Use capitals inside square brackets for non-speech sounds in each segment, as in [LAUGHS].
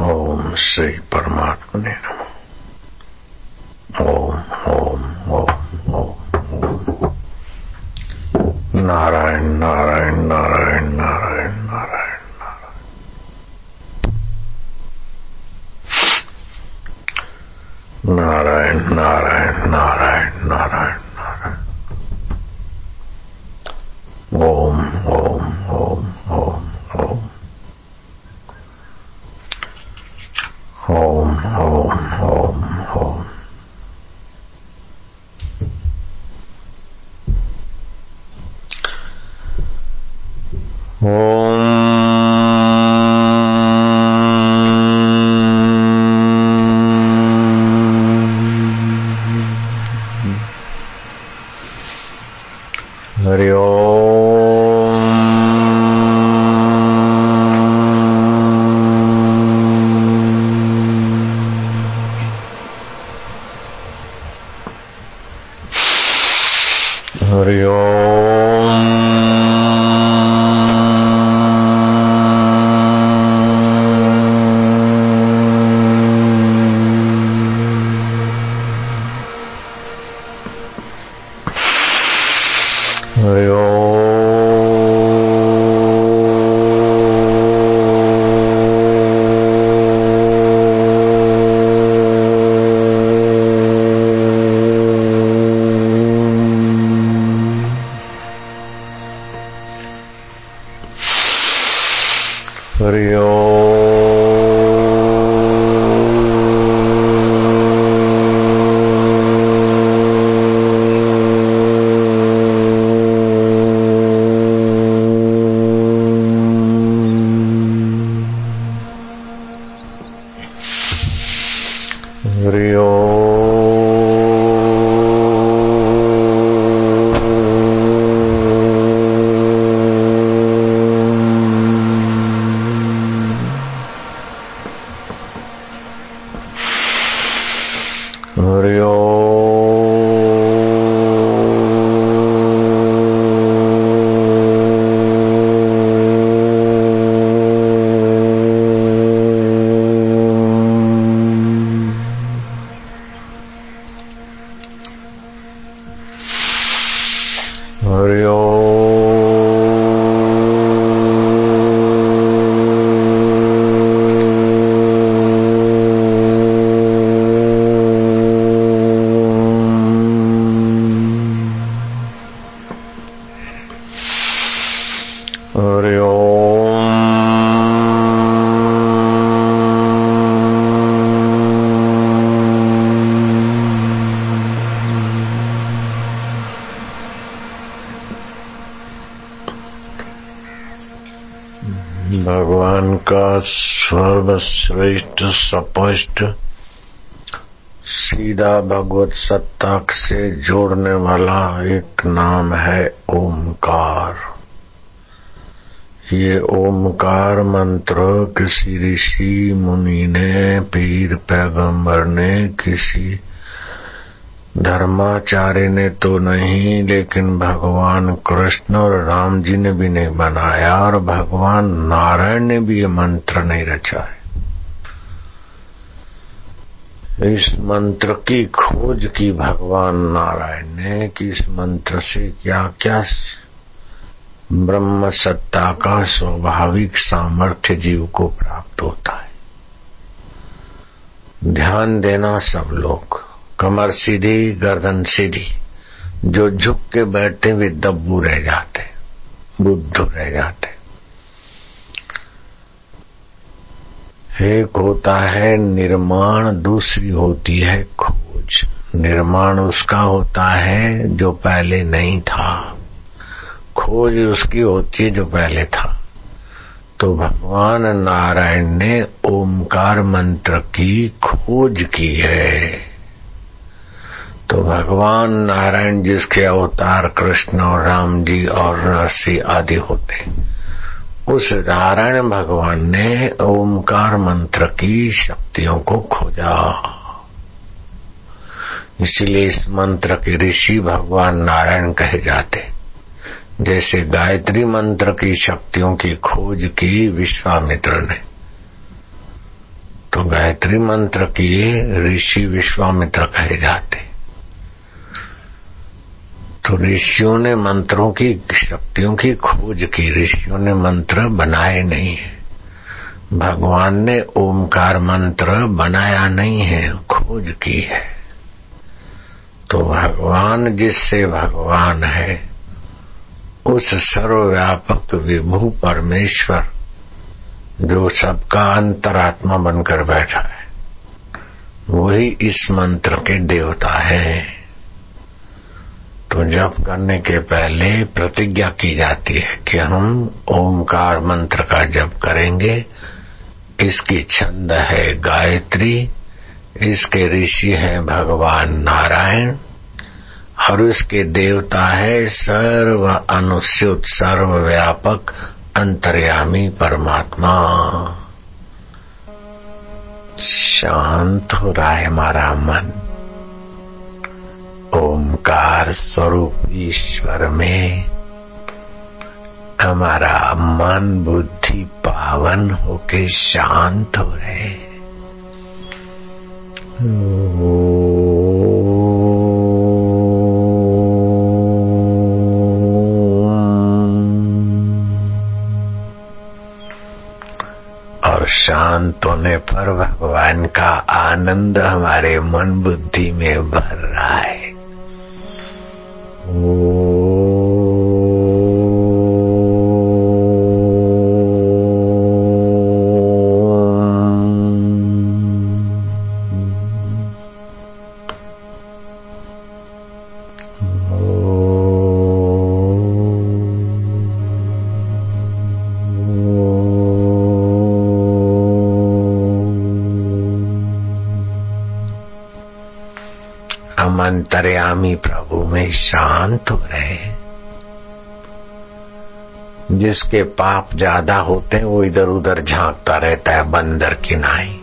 ओम श्री परमात्मा ने नमो। हरि ओ सर्वश्रेष्ठ स्पष्ट सीधा भगवत सत्ता से जोड़ने वाला एक नाम है ओमकार। ये ओमकार मंत्र किसी ऋषि मुनि ने, पीर पैगंबर ने, किसी धर्माचार्य ने तो नहीं, लेकिन भगवान कृष्ण और राम जी ने भी नहीं बनाया और भगवान नारायण ने भी ये मंत्र नहीं रचा है। इस मंत्र की खोज की भगवान नारायण ने कि इस मंत्र से क्या क्या ब्रह्म सत्ता का स्वाभाविक सामर्थ्य जीव को प्राप्त होता है। ध्यान देना सब लोग। कमर सीधी, गर्दन सीधी। जो झुक के बैठते वे दब्बू रह जाते बुद्ध रह जाते एक होता है निर्माण, दूसरी होती है खोज। निर्माण उसका होता है जो पहले नहीं था। खोज उसकी होती है जो पहले था। तो भगवान नारायण ने ओमकार मंत्र की खोज की है। तो भगवान नारायण जिसके अवतार कृष्ण और राम जी और नरसी आदि होते उस नारायण भगवान ने ओमकार मंत्र की शक्तियों को खोजा। इसलिए इस मंत्र के ऋषि भगवान नारायण कहे जाते जैसे गायत्री मंत्र की शक्तियों की खोज की विश्वामित्र ने तो गायत्री मंत्र की ऋषि विश्वामित्र कहे जाते तो ऋषियों ने मंत्रों की, शक्तियों की खोज की। ऋषियों ने मंत्र बनाए नहीं है। भगवान ने ओमकार मंत्र बनाया नहीं है, खोज की है। तो भगवान जिससे भगवान है, उस सर्वव्यापक विभू परमेश्वर, जो सबका अंतरात्मा बनकर बैठा है, वही इस मंत्र के देवता है। तो जप करने के पहले प्रतिज्ञा की जाती है कि हम ओमकार मंत्र का जप करेंगे। इसकी छंद है गायत्री, इसके ऋषि हैं भगवान नारायण, और इसके देवता है सर्व अनुस्युत सर्व व्यापक अंतर्यामी परमात्मा। शांत हो रहा है हमारा मन। ओमकार स्वरूप ईश्वर में हमारा मन बुद्धि पावन होके शांत हो रहे और शांत होने पर भगवान का आनंद हमारे मन बुद्धि में भर रहा है। अंतर्यामी प्रभु में शांत हो रहे। जिसके पाप ज़्यादा होते हैं, वो इधर उधर झांकता रहता है बंदर की नाई।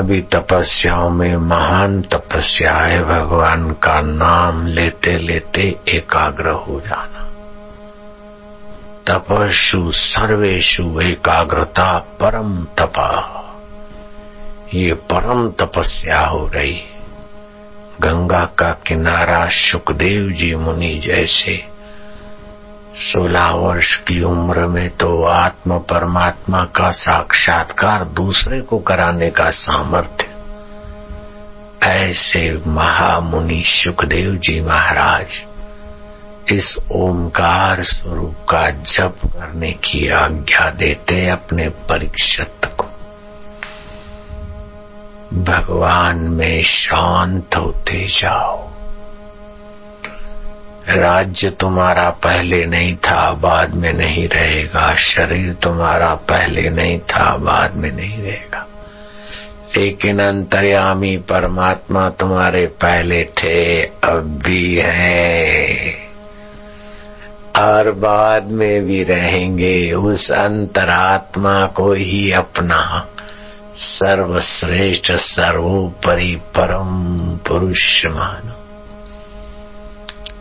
सभी तपस्याओं में महान तपस्या है, भगवान का नाम लेते लेते एकाग्र हो जाना। तपस्ु सर्वेशु एकाग्रता परम तपा। ये परम तपस्या हो रही। गंगा का किनारा सुखदेव जी मुनि जैसे सोलह वर्ष की उम्र में तो आत्म परमात्मा का साक्षात्कार दूसरे को कराने का सामर्थ्य। ऐसे महामुनि सुखदेव जी महाराज, इस ओमकार स्वरूप का जप करने की आज्ञा देते अपने परीक्षित को। भगवान में शांत होते जाओ। राज्य तुम्हारा पहले नहीं था, बाद में नहीं रहेगा। शरीर तुम्हारा पहले नहीं था, बाद में नहीं रहेगा। लेकिन अंतर्यामी परमात्मा तुम्हारे पहले थे, अब भी है। और बाद में भी रहेंगे, उस अंतरात्मा को ही अपना सर्वश्रेष्ठ, सर्वोपरि परम पुरुष मानो।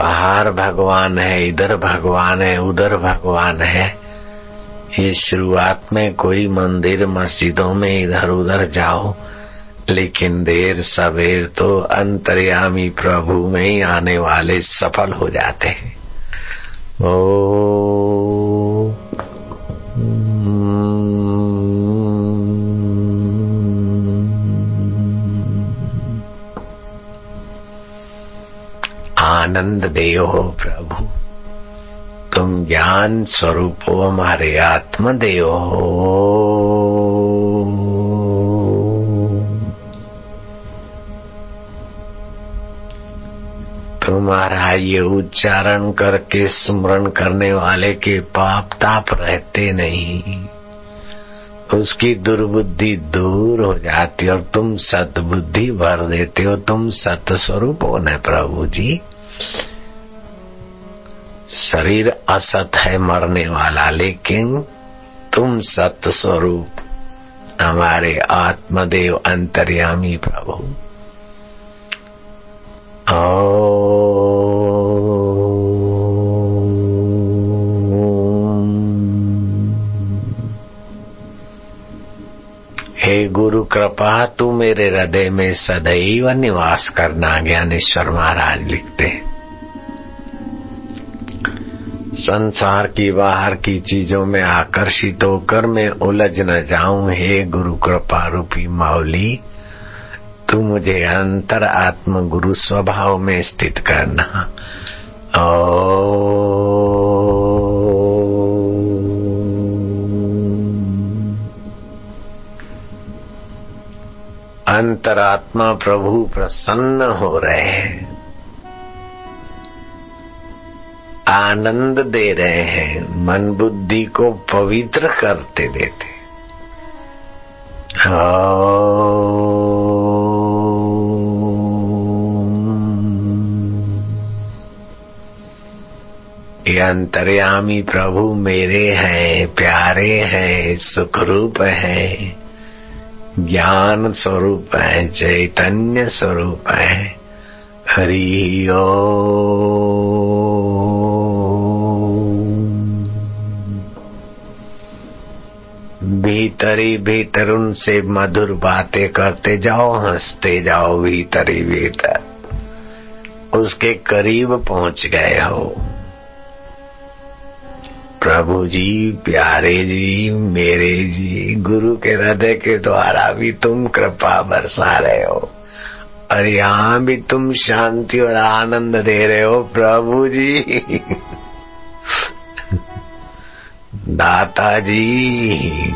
बाहर भगवान है, इधर भगवान है, उधर भगवान है। ये शुरुआत में कोई मंदिर मस्जिदों में इधर उधर जाओ, लेकिन देर सवेर तो अंतर्यामी प्रभु में ही आने वाले सफल हो जाते हैं। ओ आनंद देव हो प्रभु। तुम ज्ञान स्वरूप हो, हमारे आत्मदेव हो। तुम्हारा ये उच्चारण करके, स्मरण करने वाले के पाप ताप रहते नहीं। उसकी दुर्बुद्धि दूर हो जाती और तुम सतबुद्धि भर देते हो, तुम सत स्वरूप हो न प्रभु जी? शरीर असत है मरने वाला, लेकिन तुम सत स्वरूप। हमारे आत्मदेव अंतर्यामी प्रभु। हे गुरु, कृपा तू मेरे हृदय में सदैव निवास करना, ज्ञानेश्वर महाराज लिखते हैं। संसार की बाहर की चीज़ों में आकर्षित होकर मैं उलझ न जाऊँ। हे गुरु कृपा रूपी माउली तू मुझे अंतर आत्म गुरु स्वभाव में स्थित करना। ओ। अंतरात्मा प्रभु प्रसन्न हो रहे हैं। आनंद दे रहे हैं, मन बुद्धि को पवित्र करते देते। ये अंतर्यामी प्रभु मेरे हैं, प्यारे हैं, सुखरूप हैं, ज्ञान स्वरूप है, चैतन्य स्वरूप है। हरि ओ। भीतरी भीतर उनसे मधुर बातें करते जाओ, हँसते जाओ भीतरी भीतर। उसके करीब पहुँच गए हो। प्रभु जी, प्यारे जी, मेरे जी, गुरु के हृदय के द्वारा भी तुम कृपा बरसा रहे हो। और यहाँ भी तुम शांति और आनंद दे रहे हो, प्रभु जी। [LAUGHS] दाता जी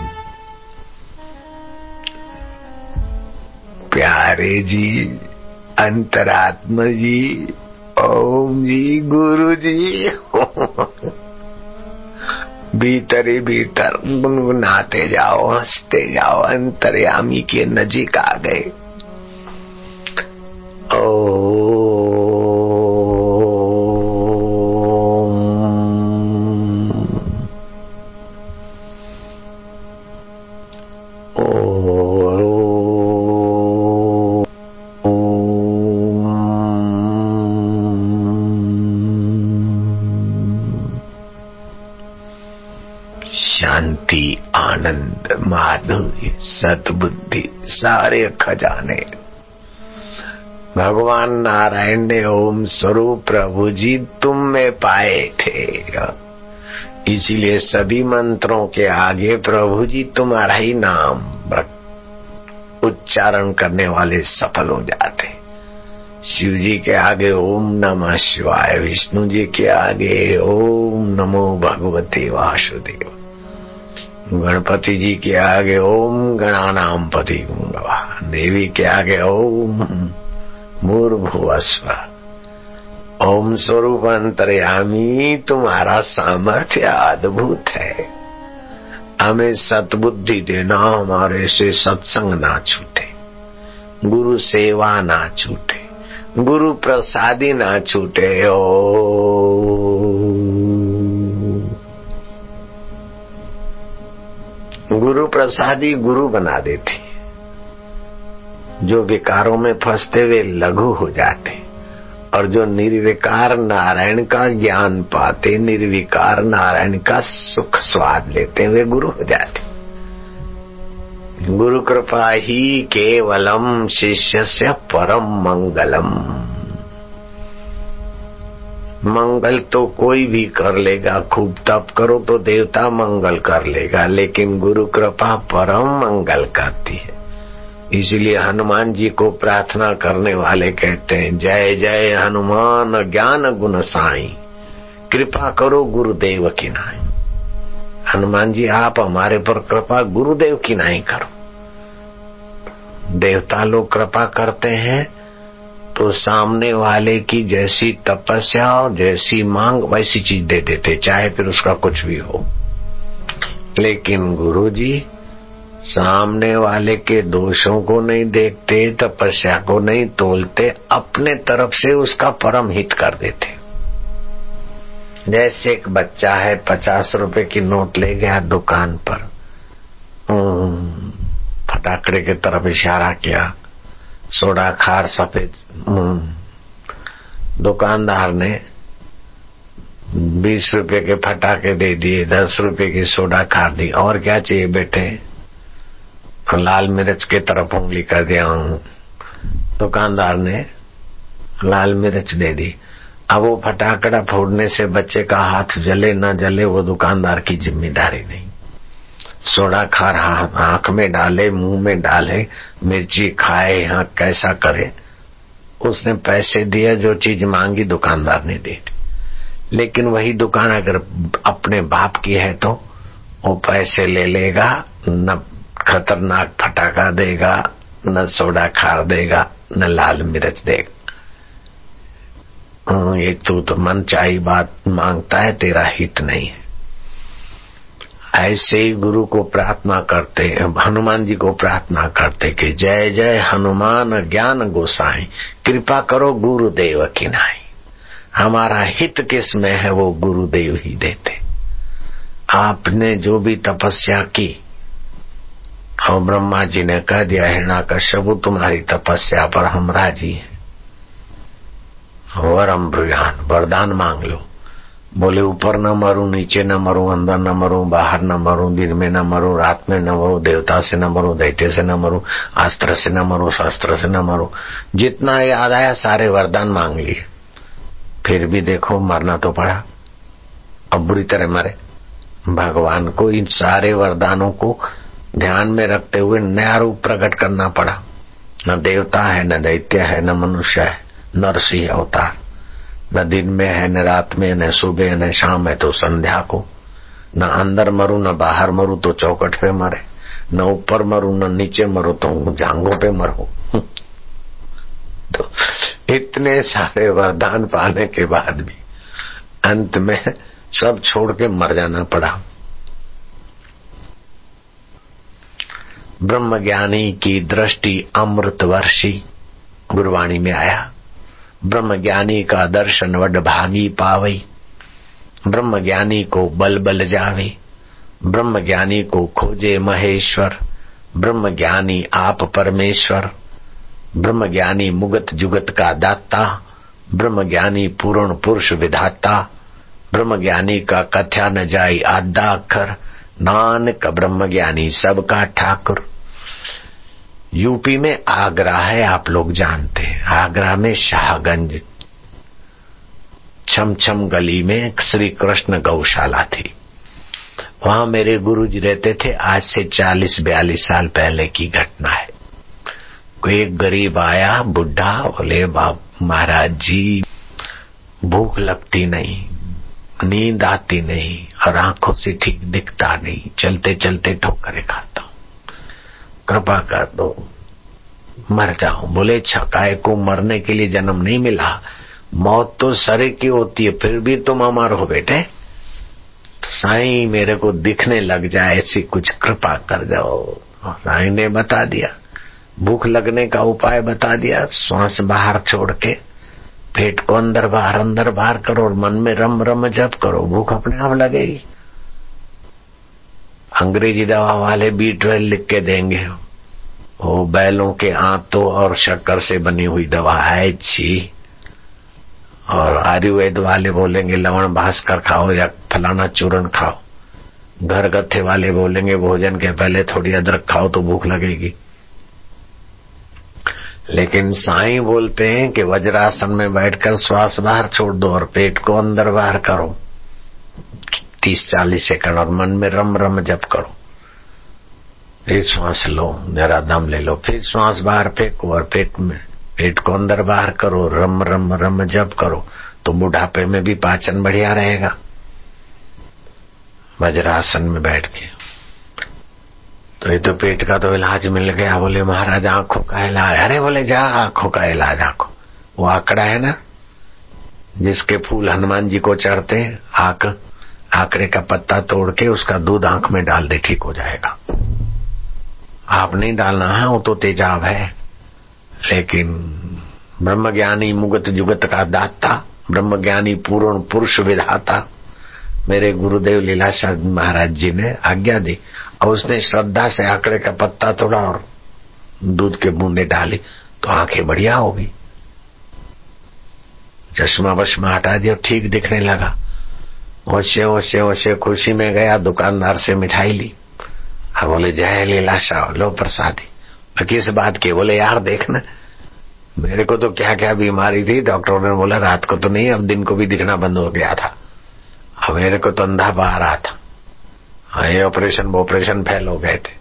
प्यारे जी, अंतरात्मा जी, ओम जी, गुरु जी। भीतर ही भीतर गुनगुनाते जाओ, हँसते जाओ, अंतर्यामी के नजीक आ गए। ओ खजाने भगवान नारायण ने ओम स्वरूप प्रभु जी तुम में पाए थे। इसीलिए सभी मंत्रों के आगे प्रभु जी तुम्हारा ही नाम उच्चारण करने वाले सफल हो जाते। शिव जी के आगे ओम नमः शिवाय, विष्णु जी के आगे ओम नमो भगवते वासुदेव। गणपति जी के आगे ओम गणानाम पति देवी के आगे ओम मूर्भुवस्व। ओम स्वरूप अंतर्यामी तुम्हारा सामर्थ्य अद्भुत है। हमें सतबुद्धि देना, हमारे से सत्संग ना छूटे। गुरु सेवा ना छूटे। गुरु प्रसादी ना छूटे। ओ गुरु प्रसादी गुरु बना देती। जो विकारों में फंसते वे लघु हो जाते। और जो निर्विकार नारायण का ज्ञान पाते, निर्विकार नारायण का सुख स्वाद लेते, वे गुरु हो जाते। गुरु कृपा ही केवलम शिष्य से परम मंगलम। मंगल तो कोई भी कर लेगा। खूब तप करो तो देवता मंगल कर लेगा, लेकिन गुरु कृपा परम मंगल करती है। इसलिए हनुमान जी को प्रार्थना करने वाले कहते हैं, जय जय हनुमान ज्ञान गुण साई, कृपा करो गुरुदेव की नाई। हनुमान जी, आप हमारे पर कृपा गुरुदेव की नाई करो। देवता लोग कृपा करते हैं तो सामने वाले की जैसी तपस्या और जैसी मांग वैसी चीज़ दे देते, चाहे फिर उसका कुछ भी हो। लेकिन गुरु जी सामने वाले के दोषों को नहीं देखते, तपस्या को नहीं तोलते, अपने तरफ़ से उसका परम हित कर देते। जैसे एक बच्चा है, पचास रुपए की नोट ले गया दुकान पर। फटाकड़े की तरफ़ इशारा किया। सोडा खार सफ़ेद। दुकानदार ने बीस रुपए के फटाके दे दिए दस रुपए की सोडा खार दी। और क्या चाहिए बेटे? लाल मिर्च के तरफ़ उंगली कर दिया हूँ। दुकानदार ने लाल मिर्च दे दी। अब वो फटाकड़ा फोड़ने से बच्चे का हाथ जले न जले वो दुकानदार की ज़िम्मेदारी नहीं। सोडा खा खार आँख में डाले, मुँह में डाले, मिर्ची खाए, यहाँ कैसा करे? उसने पैसे दिए, जो चीज़ मांगी, दुकानदार ने दे दी। लेकिन वही दुकान अगर अपने बाप की है तो वो पैसे ले लेगा, न खतरनाक फटाका देगा, न सोडा खार देगा, न लाल मिर्च देगा। ये तू तो मन चाही बात माँगता है, तेरा हित नहीं है। ऐसे ही गुरु को प्रार्थना करते, हनुमान जी को प्रार्थना करते कि जय जय हनुमान ज्ञान गोसाई, कृपा करो गुरुदेव की नाई। हमारा हित किसमें है वो गुरुदेव ही देते। आपने जो भी तपस्या की, और ब्रह्मा जी ने कह दिया हिरणा कश्यपु तुम्हारी तपस्या पर हम राज़ी हैं। वरम ब्रुयान वरदान मांग लो। बोले, ऊपर न मरू, नीचे न मरू, अंदर न मरू, बाहर न मरू, दिन में न मरू, रात में न मरू, देवता से न मरू, दैत्य से न मरू, अस्त्र से न मरू, शस्त्र से न मरू। जितना याद आया, सारे वरदान मांग लिए। फिर भी देखो, मरना तो पड़ा। अब बुरी तरह मरे। भगवान को इन सारे वरदानों को ध्यान में रखते हुए नया रूप प्रकट करना पड़ा। न देवता है, न दैत्य है, न मनुष्य है नरसिंह अवतार। न दिन में है, न रात में, न सुबह, न शाम है तो संध्या को। न अंदर मरू, न बाहर मरू तो चौकट पे मरे। न ऊपर मरू, न नीचे मरू तो जांगों पे मरो। तो इतने सारे वरदान पाने के बाद भी अंत में सब छोड़ के मर जाना पड़ा। ब्रह्म ज्ञानी की दृष्टि अमृत वर्षी गुरवाणी में आया। ब्रह्म ज्ञानी का दर्शन वड भागी पावई ब्रह्म ज्ञानी को बल बल जावे। ब्रह्म ज्ञानी को खोजे महेश्वर। ब्रह्म ज्ञानी आप परमेश्वर। ब्रह्म ज्ञानी मुगत जुगत का दाता। ब्रह्म ज्ञानी पूर्ण पुरुष विधाता। ब्रह्म ज्ञानी का कथ्या न जाई आधा अक्षर नानक ब्रह्म ज्ञानी सबका ठाकुर। यूपी में आगरा है, आप लोग जानते हैं। आगरा में शाहगंज छम छम गली में श्री कृष्ण गौशाला थी। वहाँ मेरे गुरु जी रहते थे। आज से चालीस बयालीस साल पहले की घटना है। कोई एक गरीब आया, बुढ़ा, बोले, बाप महाराज जी, भूख लगती नहीं, नींद आती नहीं और आँखों से ठीक दिखता नहीं। चलते चलते ठोकरे खाता कृपा कर दो। मर जाऊँ। बोले, छकाए को मरने के लिए जन्म नहीं मिला। मौत तो सरे की होती है, फिर भी तुम अमर हो बेटे। तो साईं, मेरे को दिखने लग जाए, ऐसी कुछ कृपा कर जाओ। साईं ने बता दिया। भूख लगने का उपाय बता दिया। श्वास बाहर छोड़ के, पेट को अंदर बाहर अंदर बाहर करो और मन में रम रम जप करो। भूख अपने आप लगेगी। अंग्रेज़ी दवा वाले बी ट्वेल्व लिख के देंगे। वो बैलों के आंतों और शक्कर से बनी हुई दवा है, छी। और आयुर्वेद वाले बोलेंगे, लवण भास्कर खाओ या फलाना चूरण खाओ। घर गत्थे वाले बोलेंगे, भोजन के पहले थोड़ी अदरक खाओ तो भूख लगेगी। लेकिन साईं बोलते हैं कि वज्रासन में बैठकर श्वास बाहर छोड़ दो और पेट को अंदर बाहर करो। तीस चालीस सेकंड और मन में रम रम जप करो। फिर श्वास लो, जरा दम ले लो, फिर श्वास बाहर फेंको और पेट में, पेट को अंदर बाहर करो रम रम रम जप करो तो बुढ़ापे में भी पाचन बढ़िया रहेगा। वज्रासन में बैठ के। तो ये तो पेट का तो इलाज मिल गया, बोले महाराज, आँखों का इलाज, अरे बोले, जा आँखों का इलाज, आँखों। वो आंकड़ा है ना, जिसके फूल हनुमान जी को चढ़ते आक आंकड़े का पत्ता तोड़ के उसका दूध आँख में डाल दे, ठीक हो जाएगा। आप नहीं डालना है, वो तो तेजाब है। लेकिन ब्रह्म ज्ञानी मुगत जुगत का दाता ब्रह्म ज्ञानी पूर्ण पुरुष विधाता, मेरे गुरुदेव लीलाशाह महाराज जी ने आज्ञा दी और उसने श्रद्धा से आंकड़े का पत्ता तोड़ा और दूध के बूंदे डाली तो आँखें बढ़िया होगी चश्मा वश्मा हटा दिया, ठीक दिखने लगा। ओसे ओसे ओसे खुशी में गया, दुकानदार से मिठाई ली। और बोले, जय लीलाशाह लो प्रसादी। किस बात की, बोले, यार देखना मेरे को तो क्या क्या बीमारी थी, डॉक्टरों ने बोला, रात को तो नहीं, अब दिन को भी दिखना बंद हो गया था। अब मेरे को तो अंधा बा रहा था। हाँ ये ऑपरेशन, वो ऑपरेशन फेल हो गए थे।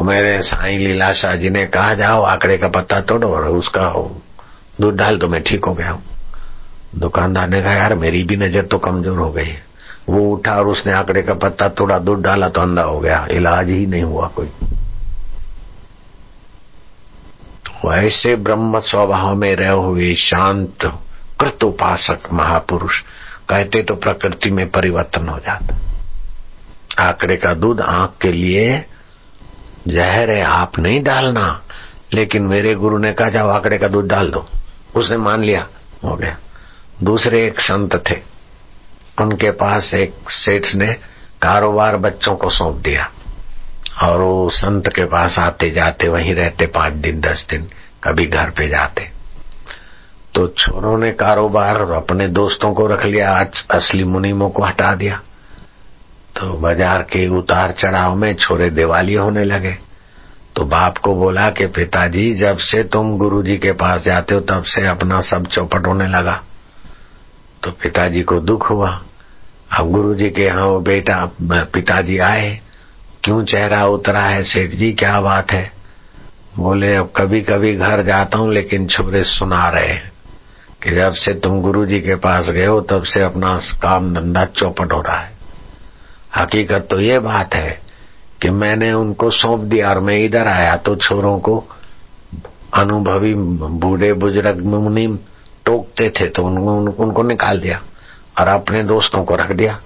और मेरे साईं लीलाशाह जी ने कहा, जाओ, आंकड़े का पत्ता तोड़ो और उसका दूध डाल तो मैं ठीक हो गया हूँ। दुकानदार ने कहा, यार मेरी भी नज़र तो कमज़ोर हो गई है। वो उठा और उसने आंकड़े का पत्ता थोड़ा दूध डाला तो अंधा हो गया। इलाज ही नहीं हुआ कोई। वैसे ब्रह्म स्वभाव में रह हुए शांत कृत उपासक महापुरुष, कहते तो प्रकृति में परिवर्तन हो जाता। आंकड़े का दूध आँख के लिए जहर है, आप नहीं डालना। लेकिन मेरे गुरु ने कहा, जाओ आंकड़े का दूध डाल दो। उसने मान लिया, हो गया। दूसरे एक संत थे। उनके पास एक सेठ ने कारोबार बच्चों को सौंप दिया और वो संत के पास आते जाते, वहीं रहते पाँच दिन, दस दिन, कभी घर पे जाते। तो छोरों ने कारोबार अपने दोस्तों को रख लिया, आज असली मुनिमों को हटा दिया। तो बाज़ार के उतार चढ़ाव में छोरे दिवाली होने लगे। तो बाप को बोला कि पिताजी, जब से तुम गुरुजी के पास जाते हो, तब से अपना सब चौपट होने लगा। तो पिताजी को दुख हुआ। अब गुरु जी के यहाँ वो बेटा पिताजी आए। क्यों चेहरा उतरा है? सेठ जी क्या बात है? बोले अब कभी कभी घर जाता हूँ लेकिन छोरे सुना रहे कि जब से तुम गुरु जी के पास गए हो तब से अपना काम धंधा चौपट हो रहा है। हकीकत तो ये बात है कि मैंने उनको सौंप दिया और मैं इधर आया तो छोरों को अनुभवी बूढ़े बुज़ुर्ग मुनि टोकते थे तो उनको, उनको निकाल दिया। और अपने दोस्तों को रख दिया।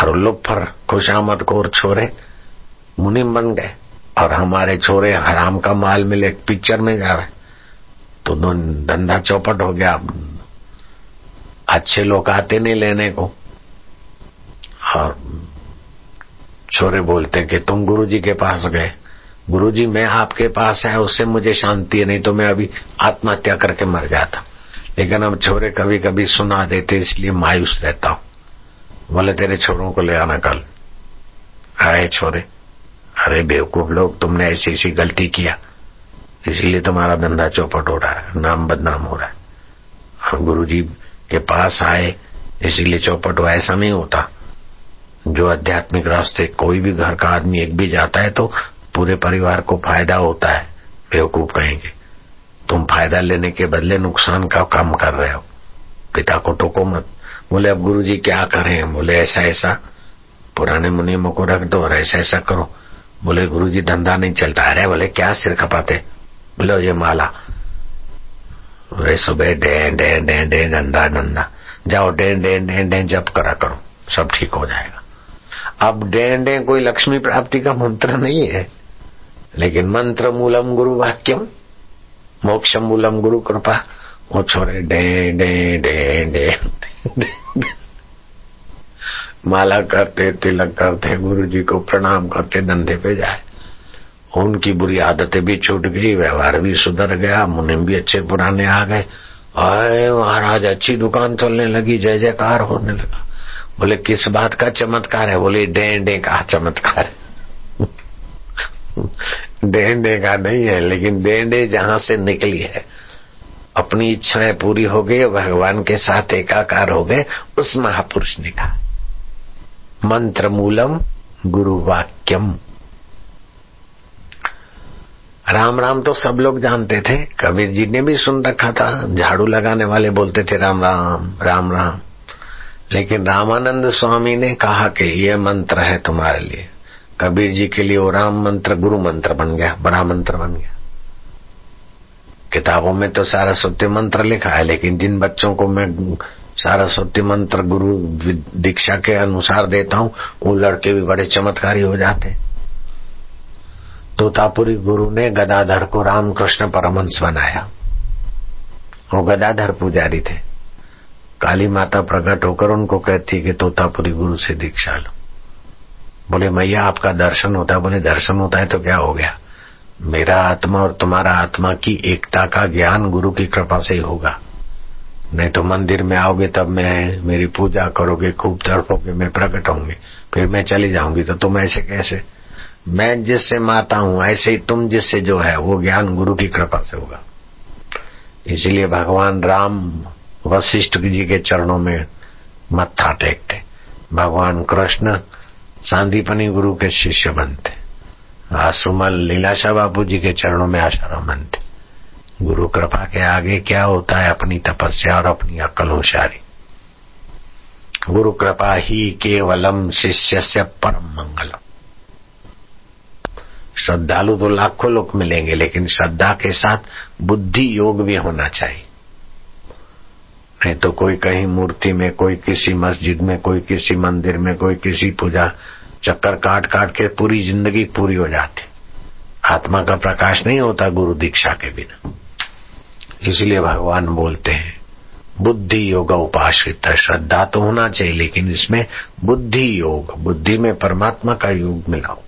और लुफर खुशामद को छोरे मुनिम बन गए। और हमारे छोरे हराम का माल मिले पिक्चर में जा रहे। तो धंधा चौपट हो गया। अच्छे लोग आते नहीं लेने को। और छोरे बोलते कि तुम गुरुजी के पास गए। गुरुजी, मैं आपके पास आया, उससे मुझे शांति है, नहीं तो मैं अभी आत्महत्या करके मर जाता। लेकिन अब छोरे कभी कभी सुना देते, इसलिए मायूस रहता हूँ। बोले, तेरे छोरों को ले आना कल। आए छोरे। अरे, बेवकूफ़ लोग, तुमने ऐसी ऐसी गलती किया। इसीलिए तुम्हारा धंधा चौपट हो रहा है, नाम बदनाम हो रहा है। और गुरु जी के पास आए, इसीलिए चौपट हुआ ऐसा नहीं होता। जो आध्यात्मिक रास्ते कोई भी घर का आदमी एक भी जाता है तो पूरे परिवार को फ़ायदा होता है, बेवकूफ़ कहेंगे। तुम फ़ायदा लेने के बदले नुकसान का काम कर रहे हो। पिता को टोको मत। बोले, अब गुरु जी क्या करें? बोले, ऐसा ऐसा। पुराने मुनिमों को रख दो और ऐसा ऐसा करो। बोले गुरु जी धंधा नहीं चलता। अरे, बोले, क्या सिर खपाते? बोले, ये माला। वे सुबह डे डे डे डे धंधा धंधा जाओ, डे डे डे डे, जप करा करो। सब ठीक हो जाएगा। अब डे डे कोई लक्ष्मी प्राप्ति का मंत्र नहीं है। लेकिन मंत्र मूलम गुरु वाक्यम मोक्ष मूलम गुरु कृपा। वो छोरे डे डे डे, डे माला करते तिलक करते गुरु जी को प्रणाम करते धंधे पे जाए। उनकी बुरी आदतें भी छूट गई व्यवहार भी सुधर गया मुनिम भी अच्छे पुराने आ गए। अरे महाराज अच्छी दुकान चलने लगी जय जयकार होने लगा। बोले किस बात का चमत्कार है? बोले डे डे का चमत्कार है। डे का नहीं है, लेकिन डेंडे जहाँ से निकली है। अपनी इच्छाएँ पूरी हो गई भगवान के साथ एकाकार हो गए, उस महापुरुष ने कहा मंत्र मूलम गुरु वाक्यम राम राम तो सब लोग जानते थे, कबीर जी ने भी सुन रखा था, झाड़ू लगाने वाले बोलते थे, राम राम राम राम। लेकिन रामानंद स्वामी ने कहा कि ये मंत्र है तुम्हारे लिए। कबीर जी के लिए वो राम मंत्र, गुरु मंत्र बन गया, बड़ा मंत्र बन गया। किताबों में तो सारा सत्य मंत्र लिखा है, लेकिन जिन बच्चों को मैं सरस्वती मंत्र, गुरु दीक्षा के अनुसार देता हूँ वो लड़के भी बड़े चमत्कारी हो जाते तोतापुरी गुरु ने गदाधर को रामकृष्ण परमंश बनाया। वो गदाधर पुजारी थे। काली माता प्रकट होकर उनको कहती कि तोतापुरी गुरु से दीक्षा लो। बोले, मैया, आपका दर्शन होता है। बोले, दर्शन होता है तो क्या हो गया? मेरा आत्मा और तुम्हारा आत्मा की एकता का ज्ञान गुरु की कृपा से ही होगा। नहीं तो मंदिर में आओगे तब मैं, मेरी पूजा करोगे, खूब तड़पोगे, मैं प्रकट होंगे फिर मैं चली जाऊँगी तो तुम ऐसे कैसे? मैं जिससे माता हूँ, ऐसे ही तुम जिससे जो है, वो ज्ञान गुरु की कृपा से होगा। इसीलिए भगवान राम वशिष्ठ जी के चरणों में मत्था टेकते। भगवान कृष्ण सांदीपनी गुरु के शिष्य बनते। आसुमल लीलाशाह बाबू जी के चरणों में आशाराम बनते। गुरु कृपा के आगे क्या होता है अपनी तपस्या और अपनी अकल होशारी। गुरु कृपा ही केवलम शिष्य से परम मंगलम। श्रद्धालु तो लाखों लोग मिलेंगे, लेकिन श्रद्धा के साथ बुद्धि योग भी होना चाहिए। नहीं तो कोई कहीं मूर्ति में, कोई किसी मस्जिद में, कोई किसी मंदिर में, कोई किसी पूजा चक्कर काट काट के पूरी ज़िंदगी पूरी हो जाती। आत्मा का प्रकाश नहीं होता गुरु दीक्षा के बिना। इसलिए भगवान बोलते हैं, बुद्धि योग उपाश्रित श्रद्धा तो होना चाहिए, लेकिन इसमें बुद्धि योग, बुद्धि में परमात्मा का योग मिलाओ।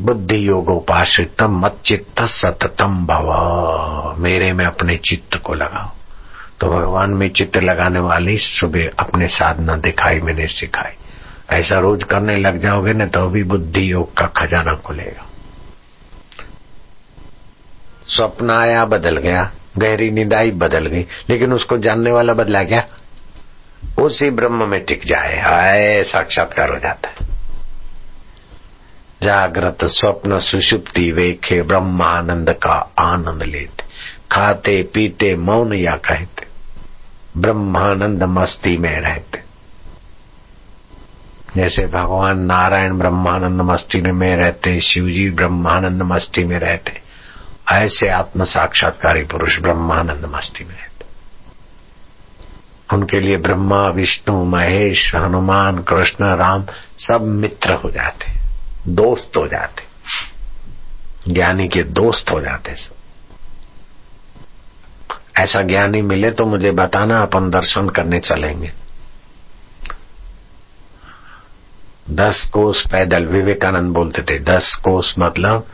बुद्धि योग उपाश्रित मत चित्त सततम भव, मेरे में अपने चित्त को लगाओ। तो भगवान में चित्त लगाने वाली सुबह अपने साधना दिखाई मैंने सिखाई। ऐसा रोज करने लग जाओगे ना तो भी बुद्धि योग का खजाना खुलेगा। स्वप्न आया, बदल गया, गहरी निदाई बदल गई, लेकिन उसको जानने वाला बदला क्या? उसी ब्रह्म में टिक जाए आए साक्षात्कार हो जाता है। जागृत स्वप्न सुषुप्ति वेखे, ब्रह्मानंद का आनंद लेते। खाते, पीते, मौन या कहते। ब्रह्मानंद मस्ती में रहते। जैसे भगवान नारायण ब्रह्मानंद मस्ती में रहते, शिवजी ब्रह्मानंद मस्ती में रहते, ऐसे आत्म साक्षात्कारी पुरुष ब्रह्मानंद मस्ती में रहते। उनके लिए ब्रह्मा, विष्णु, महेश, हनुमान, कृष्ण, राम सब मित्र हो जाते, दोस्त हो जाते, ज्ञानी के दोस्त हो जाते सब। ऐसा ज्ञानी मिले तो मुझे बताना अपन दर्शन करने चलेंगे। दस कोस पैदल, विवेकानंद बोलते थे, दस कोस मतलब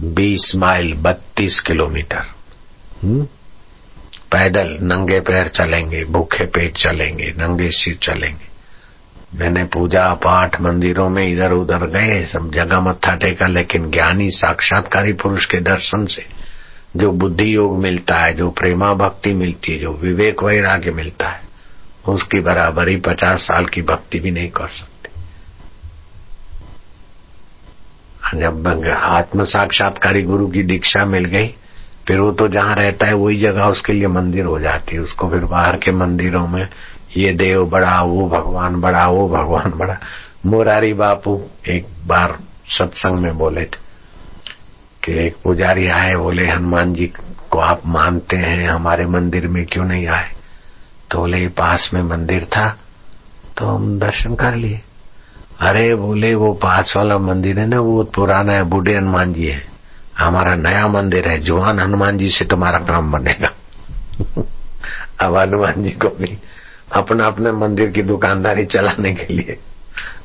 बीस माइल बत्तीस किलोमीटर। हम्म? पैदल, नंगे पैर चलेंगे, भूखे पेट चलेंगे, नंगे सिर चलेंगे। मैंने पूजा पाठ मंदिरों में इधर उधर गए, सब जगह मत्था टेका, लेकिन ज्ञानी साक्षात्कारी पुरुष के दर्शन से जो बुद्धि योग मिलता है, जो प्रेमा भक्ति मिलती है, जो विवेक वैराग्य मिलता है, उसकी बराबरी पचास साल की भक्ति भी नहीं कर सकती। जब आत्म साक्षात्कारी गुरु की दीक्षा मिल गई, फिर वो तो जहाँ रहता है, वही जगह उसके लिए मंदिर हो जाती है। उसको फिर बाहर के मंदिरों में, ये देव बड़ा, वो भगवान बड़ा, वो भगवान बड़ा। मोरारी बापू एक बार सत्संग में बोले थे कि एक पुजारी आए, बोले, हनुमान जी को आप मानते हैं, हमारे मंदिर में क्यों नहीं आए? तो बोले पास में मंदिर था तो हम दर्शन कर लिए. अरे, बोले, वो पास वाला मंदिर है ना, वो पुराना है, बूढ़े हनुमान जी है। हमारा नया मंदिर है, जवान हनुमान जी से तुम्हारा काम बनेगा। [LAUGHS] अब हनुमान जी को भी अपना अपने मंदिर की दुकानदारी चलाने के लिए,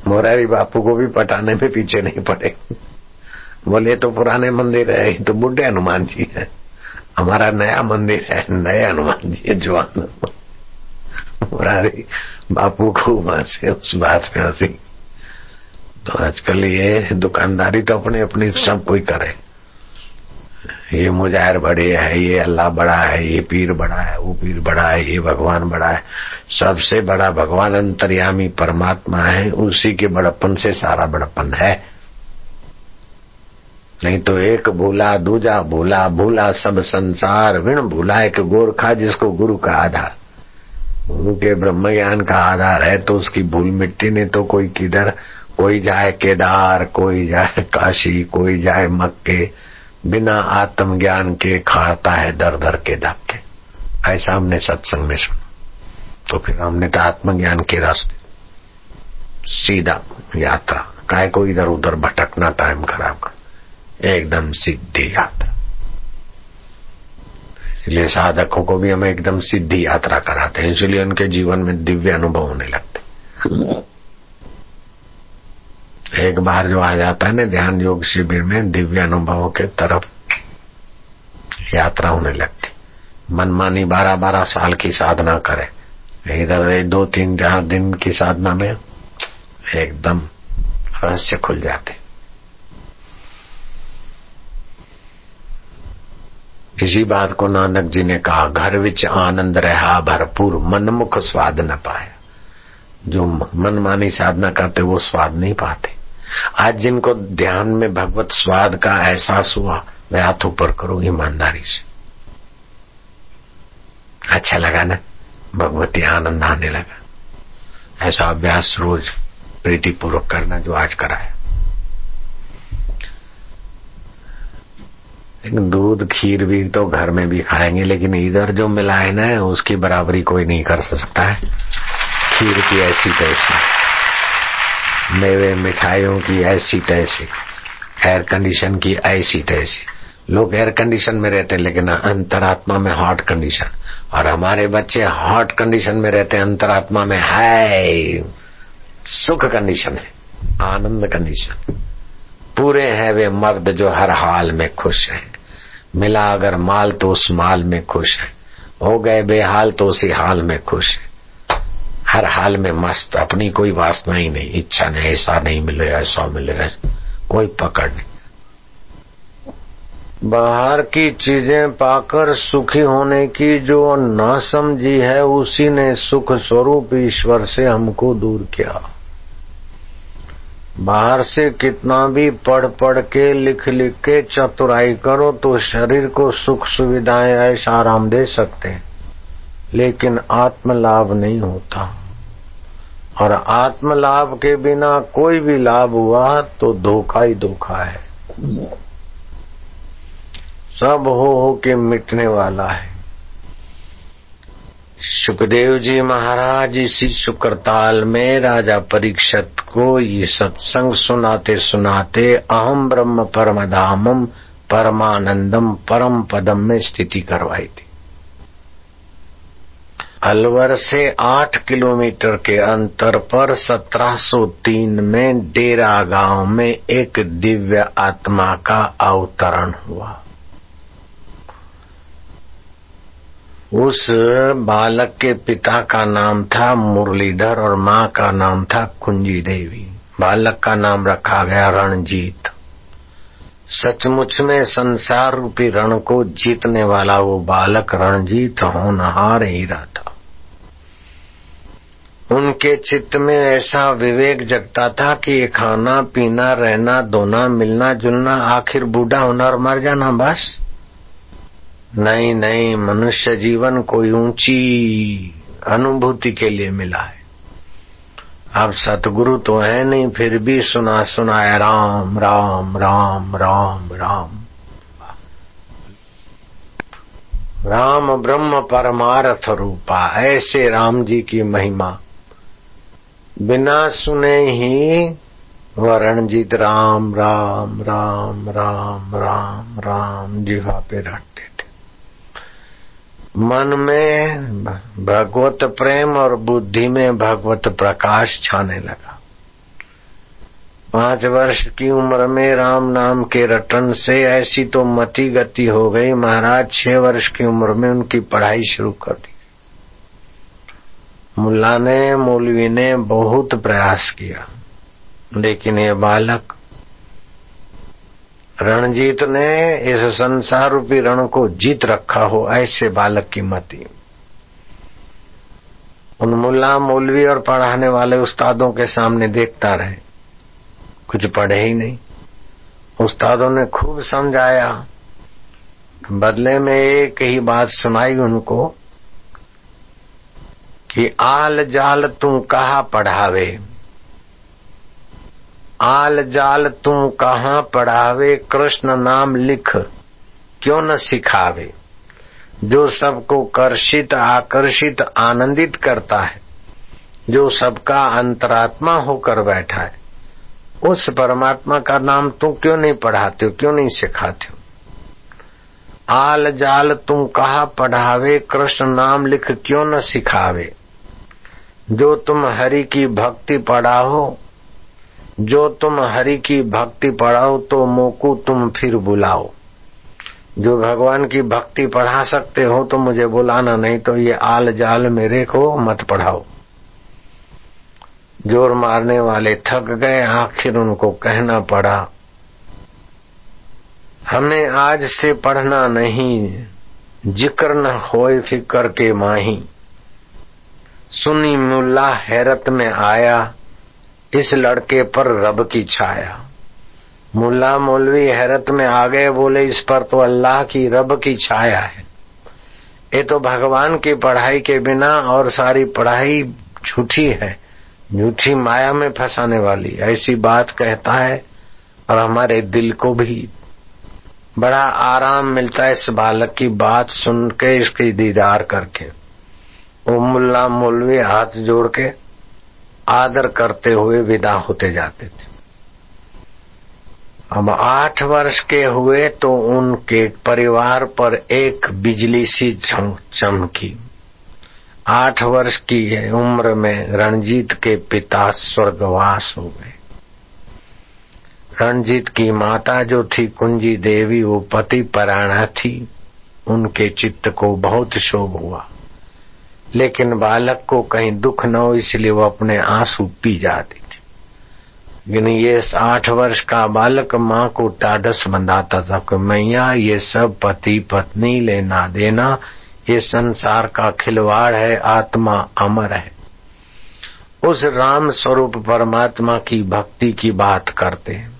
मोरारी बापू को भी पटाने में पीछे नहीं पड़े। बोले तो पुराने मंदिर है, ये तो बुढ़े हनुमान जी है। हमारा नया मंदिर है नए हनुमान जी है, जवान मुरारी बापू को से, उस बात में हँसी। तो आजकल ये दुकानदारी तो अपने, अपनी सब कोई करे। ये मुजाहिर बड़े है, ये अल्लाह बड़ा है, ये पीर बड़ा है, वो पीर बड़ा है, ये भगवान बड़ा है। सबसे बड़ा भगवान अंतर्यामी परमात्मा है, उसी के बड़प्पन से सारा बड़प्पन है। नहीं तो एक भूला, दूजा भूला भूला सब संसार, विण भूला एक गोरखा जिसको गुरु का आधार। गुरु के ब्रह्म ज्ञान का आधार है तो उसकी भूल मिट्टी ने तो कोई किधर, कोई जाए केदार, कोई जाए काशी, कोई जाए मक्के, बिना आत्म ज्ञान के खाता है दर दर के धक्के। ऐसा हमने सत्संग में सुना। तो फिर हमने तो आत्मज्ञान के रास्ते सीधा यात्रा। काय को इधर उधर भटकना टाइम खराब कर एकदम सीधी यात्रा। इसलिए साधकों को भी हम एकदम सीधी यात्रा कराते हैं, इसलिए उनके जीवन में दिव्य अनुभव होने लगते एक बार जो आ जाता है ना ध्यान योग शिविर में, दिव्य अनुभवों के तरफ़ यात्रा होने लगती मनमानी बारह बारह साल की साधना करे। इधर दो तीन चार दिन की साधना में एकदम रहस्य खुल जाते इसी बात को नानक जी ने कहा, घर विच आनंद रहा, भरपूर, मनमुख स्वाद न पाया जो मनमानी साधना करते, वो स्वाद नहीं पाते। आज जिनको ध्यान में भगवत स्वाद का एहसास हुआ वे हाथ ऊपर करो ईमानदारी से। अच्छा लगा ना? भगवती आनंद आने लगा। ऐसा अभ्यास रोज प्रीति पूर्वक करना जो आज कराया। दूध, खीर भी तो घर में भी खाएँगे, लेकिन इधर जो मिला है ना उसकी बराबरी कोई नहीं कर सकता है। खीर की ऐसी तैसी मेवे मिठाइयों की ऐसी तैसी एयर कंडीशन की ऐसी तैसी लोग एयर कंडीशन में रहते हैं, लेकिन अंतरात्मा में हॉट कंडीशन और हमारे बच्चे हॉट कंडीशन में रहते हैं, अंतरात्मा में है सुख कंडीशन है, आनंद कंडीशन पूरे हैं वे मर्द जो हर हाल में खुश हैं। मिला अगर माल तो उस माल में खुश है। हो गए बेहाल तो उसी हाल में खुश है। हर हाल में मस्त, अपनी कोई वासना ही नहीं। इच्छा नहीं, ऐसा नहीं मिले ऐसा मिले कोई पकड़ नहीं। बाहर की चीज़ें पाकर सुखी होने की जो न समझी है, उसी ने सुख स्वरूप ईश्वर से हमको दूर किया। बाहर से कितना भी पढ़ पढ़ के लिख लिख के चतुराई करो तो शरीर को सुख सुविधाएँ ऐसा आराम दे सकते हैं। लेकिन आत्म लाभ नहीं होता। और आत्म लाभ के बिना कोई भी लाभ हुआ तो धोखा ही धोखा है। सब हो हो के मिटने वाला है। सुखदेव जी महाराज इसी शुक्रताल में राजा परीक्षत को ये सत्संग सुनाते सुनाते अहम ब्रह्म परम धामम परमानंदम परम पदम में स्थिति करवाई थी। अलवर से आठ किलोमीटर के अंतर पर 1703 में डेरा गाँव में एक दिव्य आत्मा का अवतरण हुआ। उस बालक के पिता का नाम था मुरलीधर और माँ का नाम था कुंजी देवी। बालक का नाम रखा गया रणजीत। सचमुच में संसार रूपी रण को जीतने वाला वो बालक रणजीत होनहार ही रहा था उनके चित्त में ऐसा विवेक जगता था कि ये खाना, पीना, रहना धोना मिलना, जुलना, आखिर बूढ़ा होना और मर जाना, बस। नहीं नहीं मनुष्य जीवन कोई ऊँची अनुभूति के लिए मिला है। अब सतगुरु तो है नहीं, फिर भी सुना सुनाया, राम राम राम राम राम। राम ब्रह्म परमारथ रूपा, ऐसे राम जी की महिमा। बिना सुने ही वह रणजीत राम राम राम राम राम राम जीवा पे रटते मन में भगवत प्रेम और बुद्धि में भगवत प्रकाश छाने लगा। पाँच वर्ष की उम्र में राम नाम के रटन से ऐसी तो मति गति हो गई। महाराज, छह वर्ष की उम्र में उनकी पढ़ाई शुरू कर दी। मुल्ला ने, मौलवी ने बहुत प्रयास किया। लेकिन ये बालक रणजीत ने इस संसार रूपी रण को जीत रखा हो, ऐसे बालक की मति उन मुल्ला मौलवी और पढ़ाने वाले उस्तादों के सामने देखता रहे। कुछ पढ़े ही नहीं। उस्तादों ने खूब समझाया। बदले में एक ही बात सुनाई उनको, कि आल जाल तू कहा पढ़ावे? आल जाल तू कहा पढ़ावे, कृष्ण नाम लिख, क्यों न सिखावे? जो सबको कर्षित, आकर्षित, आनंदित करता है, जो सबका अंतरात्मा होकर बैठा है, उस परमात्मा का नाम तू क्यों नहीं पढ़ाते हो, क्यों नहीं सिखाते हो? आल जाल तुम कहा पढ़ावे, कृष्ण नाम लिख क्यों न सिखावे? जो तुम हरि की भक्ति पढ़ाओ जो तुम हरि की भक्ति पढ़ाओ तो मोकू तुम फिर बुलाओ। जो भगवान की भक्ति पढ़ा सकते हो तो मुझे बुलाना, नहीं तो ये आल जाल मेरे को मत पढ़ाओ। ज़ोर मारने वाले थक गए, आखिर उनको कहना पड़ा, हमें आज से पढ़ना नहीं, ज़िक्र न होए फिकर के माही। सुनी मुल्ला हैरत में आया इस लड़के पर रब की छाया। मुल्ला मौलवी हैरत में आ गए, बोले, इस पर तो अल्लाह की रब की छाया है। ये तो भगवान की पढ़ाई के बिना और सारी पढ़ाई झूठी है, झूठी माया में फंसाने वाली। ऐसी बात कहता है और हमारे दिल को भी। बड़ा आराम मिलता है इस बालक की बात सुन के इसकी दीदार करके। वो मुल्ला मौलवी हाथ जोड़ के आदर करते हुए विदा होते जाते थे। अब आठ वर्ष के हुए तो उनके परिवार पर एक बिजली सी चमकी। आठ वर्ष की उम्र में रणजीत के पिता स्वर्गवास हो गए। रणजीत की माता जो थी कुंजी देवी, वो पति पराणा थी। उनके चित्त को बहुत शोभ हुआ। लेकिन बालक को कहीं दुख न हो, इसलिए वो अपने आँसू पी जाती थी। लेकिन ये आठ वर्ष का बालक माँ को टाडस बंधाता था कि मैया, ये सब पति पत्नी लेना देना, ये संसार का खिलवाड़ है, आत्मा अमर है। उस राम स्वरूप परमात्मा की भक्ति की बात करते हैं।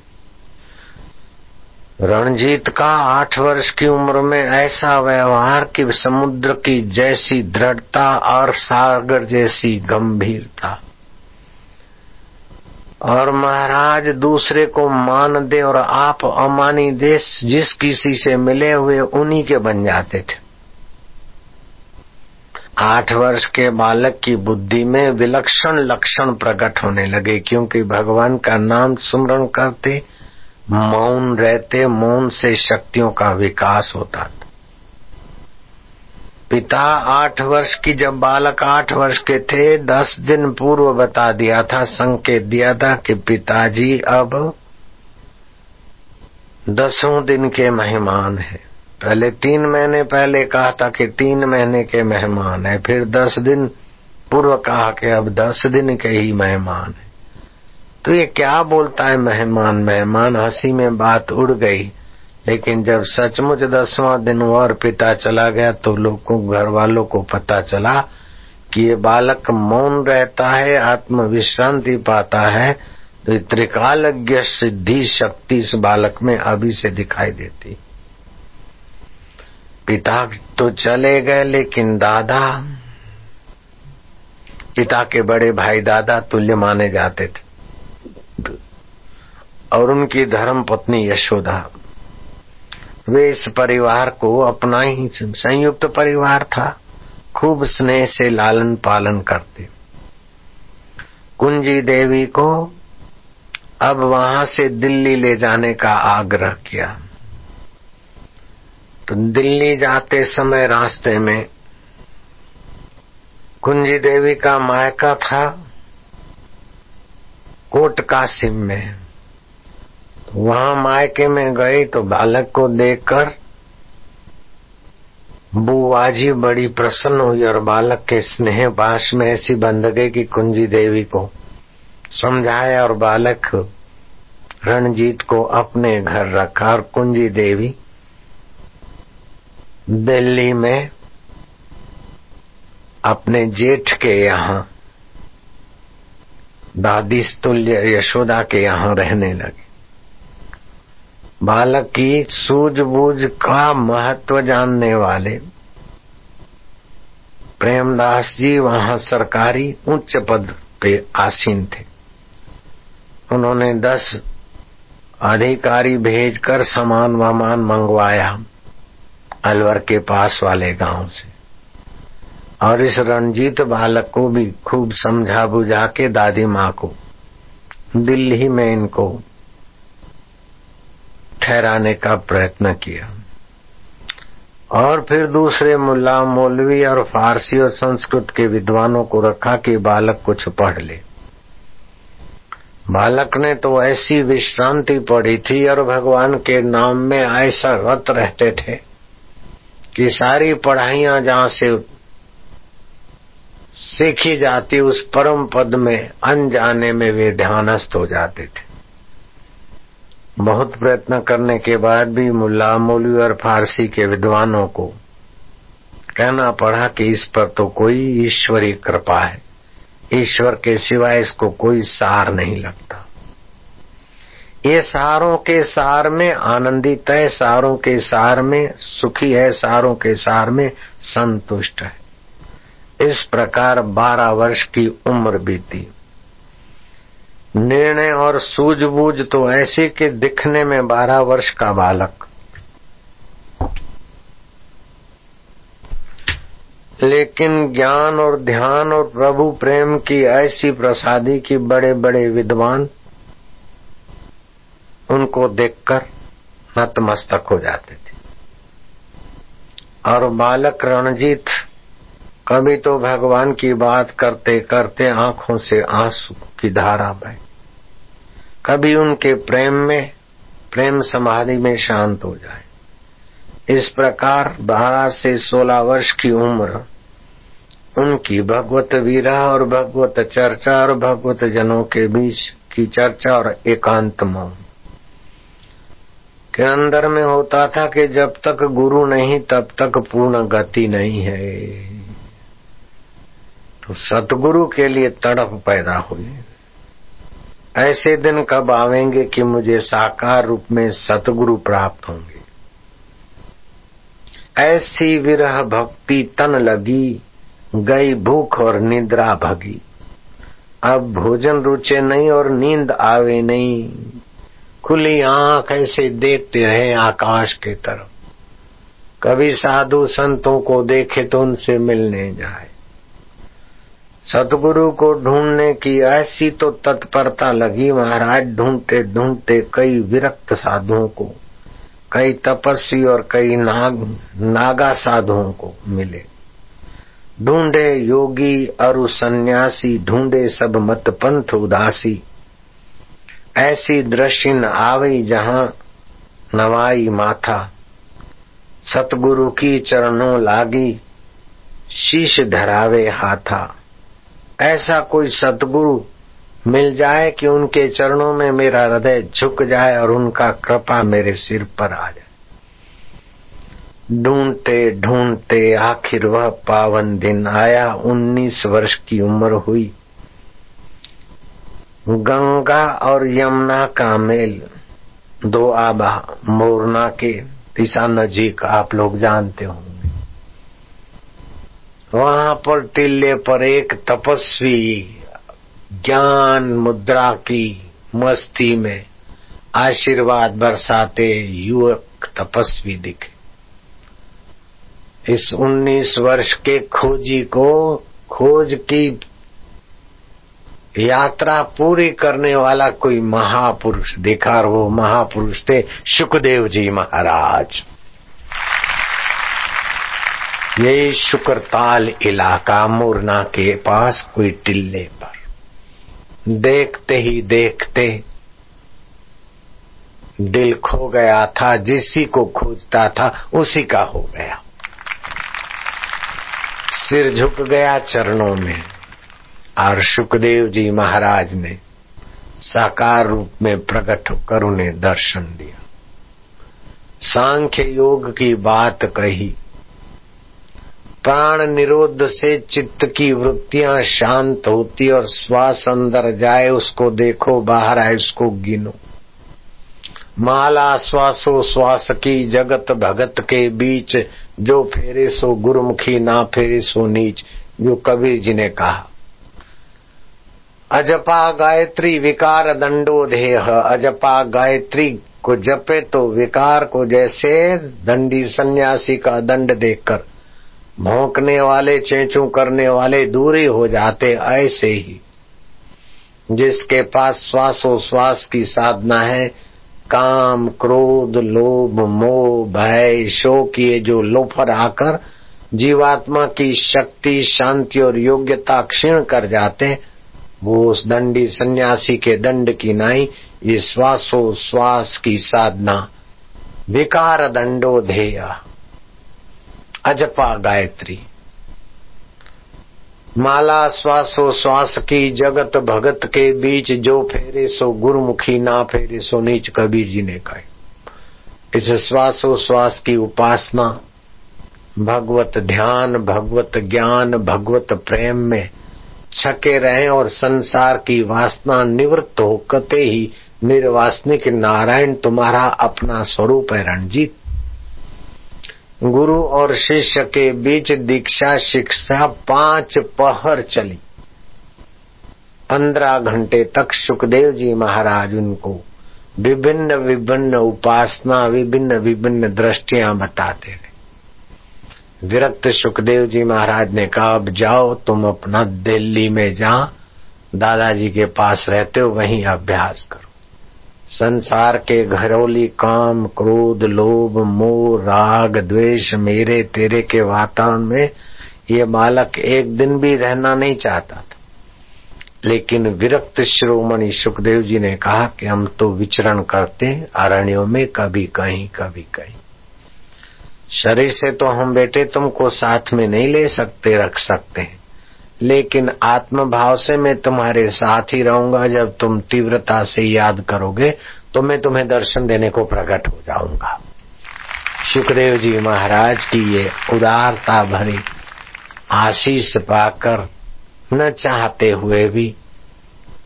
रणजीत का आठ वर्ष की उम्र में ऐसा व्यवहार कि समुद्र की जैसी दृढ़ता और सागर जैसी गंभीरता। और महाराज दूसरे को मान दे और आप अमानी दे जिस किसी से मिले हुए उन्हीं के बन जाते थे। आठ वर्ष के बालक की बुद्धि में विलक्षण लक्षण प्रकट होने लगे क्योंकि भगवान का नाम सुमरण करते मौन रहते, मौन से शक्तियों का विकास होता था। पिता आठ वर्ष की, जब बालक आठ वर्ष के थे, दस दिन पूर्व बता दिया था, संकेत दिया था कि पिताजी अब दसों दिन के मेहमान है। पहले तीन महीने पहले कहा था कि तीन महीने के मेहमान है, फिर दस दिन पूर्व कहा कि अब दस दिन के ही मेहमान है। तो ये क्या बोलता है मेहमान? मेहमान हँसी में बात उड़ गई। लेकिन जब सचमुच दसवां दिन हुआ और पिता चला गया तो लोगों घर वालों को पता चला कि ये बालक मौन रहता है आत्म विश्रांति पाता है। तो त्रिकालज्ञ सिद्धि शक्ति इस बालक में अभी से दिखाई देती। पिता तो चले गए, लेकिन दादा, पिता के बड़े भाई दादा तुल्य माने जाते थे। और उनकी धर्म पत्नी यशोदा। वे इस परिवार को अपना ही संयुक्त परिवार था। खूब स्नेह से लालन पालन करते। कुंजी देवी को अब वहाँ से दिल्ली ले जाने का आग्रह किया। तो दिल्ली जाते समय रास्ते में कुंजी देवी का मायका था कोट कासिम में। वहाँ मायके में गई तो बालक को देखकर बुआजी बड़ी प्रसन्न हुई और बालक के स्नेह पास में ऐसी बंध गई कि कुंजी देवी को समझाया और बालक रणजीत को अपने घर रखा और कुंजी देवी दिल्ली में अपने जेठ के यहाँ, दादी तुल्य यशोदा के यहाँ रहने लगे। बालक की सूझबूझ का महत्व जानने वाले। प्रेमदास जी वहाँ सरकारी उच्च पद पे आसीन थे। उन्होंने दस अधिकारी भेजकर सामान वामान मंगवाया अलवर के पास वाले गाँव से। और इस रणजीत बालक को भी खूब समझा बुझा के दादी माँ को, दिल्ली में इनको ठहराने का प्रयत्न किया। और फिर दूसरे मुल्ला मौलवी और फारसी और संस्कृत के विद्वानों को रखा कि बालक कुछ पढ़ ले। बालक ने तो ऐसी विश्रांति पड़ी थी और भगवान के नाम में ऐसा रत रहते थे कि सारी पढ़ाइयाँ जहाँ से सीखी जाती, उस परम पद में अनजाने में वे ध्यानस्थ हो जाते थे। बहुत प्रयत्न करने के बाद भी मुल्ला मौलवी और फारसी के विद्वानों को कहना पड़ा कि इस पर तो कोई ईश्वरी कृपा है। ईश्वर के सिवाय इसको कोई सार नहीं लगता। ये सारों के सार में आनंदित है सारों के सार में सुखी है, सारों के सार में संतुष्ट है। इस प्रकार बारह वर्ष की उम्र बीती। निर्णय और सूझबूझ तो ऐसी कि दिखने में बारह वर्ष का बालक। लेकिन ज्ञान और ध्यान और प्रभु प्रेम की ऐसी प्रसादी की बड़े बड़े विद्वान, उनको देखकर नतमस्तक हो जाते थे। और बालक रणजीत, कभी तो भगवान की बात करते करते आँखों से आँसू की धारा बह कभी उनके प्रेम में, प्रेम समाधि में शांत हो जाए। इस प्रकार बारह से सोलह वर्ष की उम्र, उनकी भगवत वीरा और भगवत चर्चा और भगवत जनों के बीच की चर्चा और एकांत मौन। के अंदर में होता था कि जब तक गुरु नहीं, तब तक पूर्ण गति नहीं है। तो सतगुरु के लिए तड़प पैदा हुई। ऐसे दिन कब आवेंगे कि मुझे साकार रूप में सतगुरु प्राप्त होंगे? ऐसी विरह भक्ति तन लगी, गई भूख और निद्रा भगी। अब भोजन रुचे नहीं और नींद आवे नहीं। खुली आँख ऐसे देखते रहे आकाश के तरफ़। कभी साधु संतों को देखे तो उनसे मिलने जाए। सतगुरु को ढूँढने की ऐसी तो तत्परता लगी महाराज ढूंढते ढूंढते कई विरक्त साधुओं को, कई तपस्वी और कई नाग, नागा साधुओं को मिले। ढूंढे योगी, अरु सन्यासी, ढूंढे सब मत पंथ उदासी। ऐसी दृश्य न आवई जहाँ नवाई माथा। सतगुरु की चरणों लागी शीश धरावे हाथा। ऐसा कोई सतगुरु मिल जाए कि उनके चरणों में मेरा हृदय झुक जाए और उनका कृपा मेरे सिर पर आ जाए। ढूंढते ढूंढते आखिर वह पावन दिन आया, उन्नीस वर्ष की उम्र हुई। गंगा और यमुना का मेल, दो आबा मोरना के दिशा नजीक आप लोग जानते होंगे। वहाँ पर टिल्ले पर एक तपस्वी ज्ञान मुद्रा की मस्ती में आशीर्वाद बरसाते युवक तपस्वी दिखे। इस उन्नीस वर्ष के खोजी को खोज की यात्रा पूरी करने वाला कोई महापुरुष दिखा वो महापुरुष थे सुखदेव जी महाराज। ये शुक्रताल इलाका मुरना के पास कोई टिल्ले पर। देखते ही देखते दिल खो गया था, जिसी को खोजता था, उसी का हो गया। सिर झुक गया चरणों में, और सुखदेव जी महाराज ने साकार रूप में प्रकट होकर उन्हें दर्शन दिया। सांख्य योग की बात कही प्राण निरोध से चित्त की वृत्तियाँ शांत होती और श्वास अंदर जाए, उसको देखो, बाहर आए, उसको गिनो। माला श्वासो श्वास की जगत भगत के बीच, जो फेरे सो गुरुमुखी, ना फेरे सो नीच, जो कबीर जी ने कहा। अजपा गायत्री विकार दंडो देह अजपा गायत्री को जपे तो विकार को जैसे दंडी सन्यासी का दंड देखकर भौंकने वाले, चेचू करने वाले दूरी हो जाते ऐसे ही। जिसके पास श्वासोश्वास की साधना है, काम, क्रोध, लोभ, मोह, भय, शोक, ये जो लोफर आकर जीवात्मा की शक्ति, शांति और योग्यता क्षीण कर जाते वो उस दंडी सन्यासी के दंड की नाई, ये श्वासो श्वास की साधना। विकार दंडो ध्येय अजपा गायत्री। माला श्वासो श्वास की जगत भगत के बीच, जो फेरे सो गुरुमुखी, ना फेरे सो नीच कबीर जी ने कहे इस श्वासो श्वास की उपासना, भगवत ध्यान, भगवत ज्ञान, भगवत प्रेम में छके रहे और संसार की वासना निवृत्त होकते ही, निर्वासनिक नारायण तुम्हारा अपना स्वरूप है रणजीत। गुरु और शिष्य के बीच दीक्षा शिक्षा पाँच पहर चली। पंद्रह घंटे तक सुखदेव जी महाराज उनको विभिन्न विभिन्न उपासना, विभिन्न विभिन्न दृष्टियाँ बताते रहे। विरक्त सुखदेव जी महाराज ने कहा, अब जाओ, तुम अपना दिल्ली में जा दादाजी के पास रहते हो, वहीं अभ्यास करो। संसार के घरोली काम, क्रोध, लोभ, मोह, राग, द्वेष, मेरे, तेरे के वातावरण में ये बालक एक दिन भी रहना नहीं चाहता था। लेकिन विरक्त श्रोमणि सुखदेव जी ने कहा कि हम तो विचरण करते अरण्यों में कभी कहीं कभी कहीं। शरीर से तो हम बेटे तुमको साथ में नहीं ले सकते, रख सकते हैं। लेकिन आत्म भाव से मैं तुम्हारे साथ ही रहूँगा। जब तुम तीव्रता से याद करोगे तो मैं तुम्हें दर्शन देने को प्रकट हो जाऊँगा। सुखदेव जी महाराज की ये उदारता भरी आशीष पाकर न चाहते हुए भी,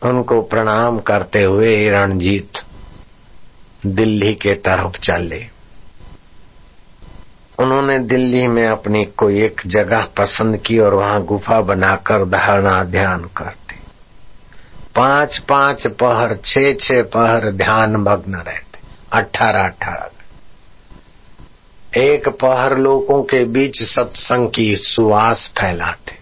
उनको प्रणाम करते हुए रणजीत दिल्ली के तरफ़ चले। उन्होंने दिल्ली में अपनी कोई एक जगह पसंद की और वहाँ गुफा बनाकर धारणा ध्यान करते। पाँच पाँच पहर छह छह पहर ध्यान मग्न रहते। अठारह अठारह एक पहर लोगों के बीच सत्संग की सुवास फैलाते।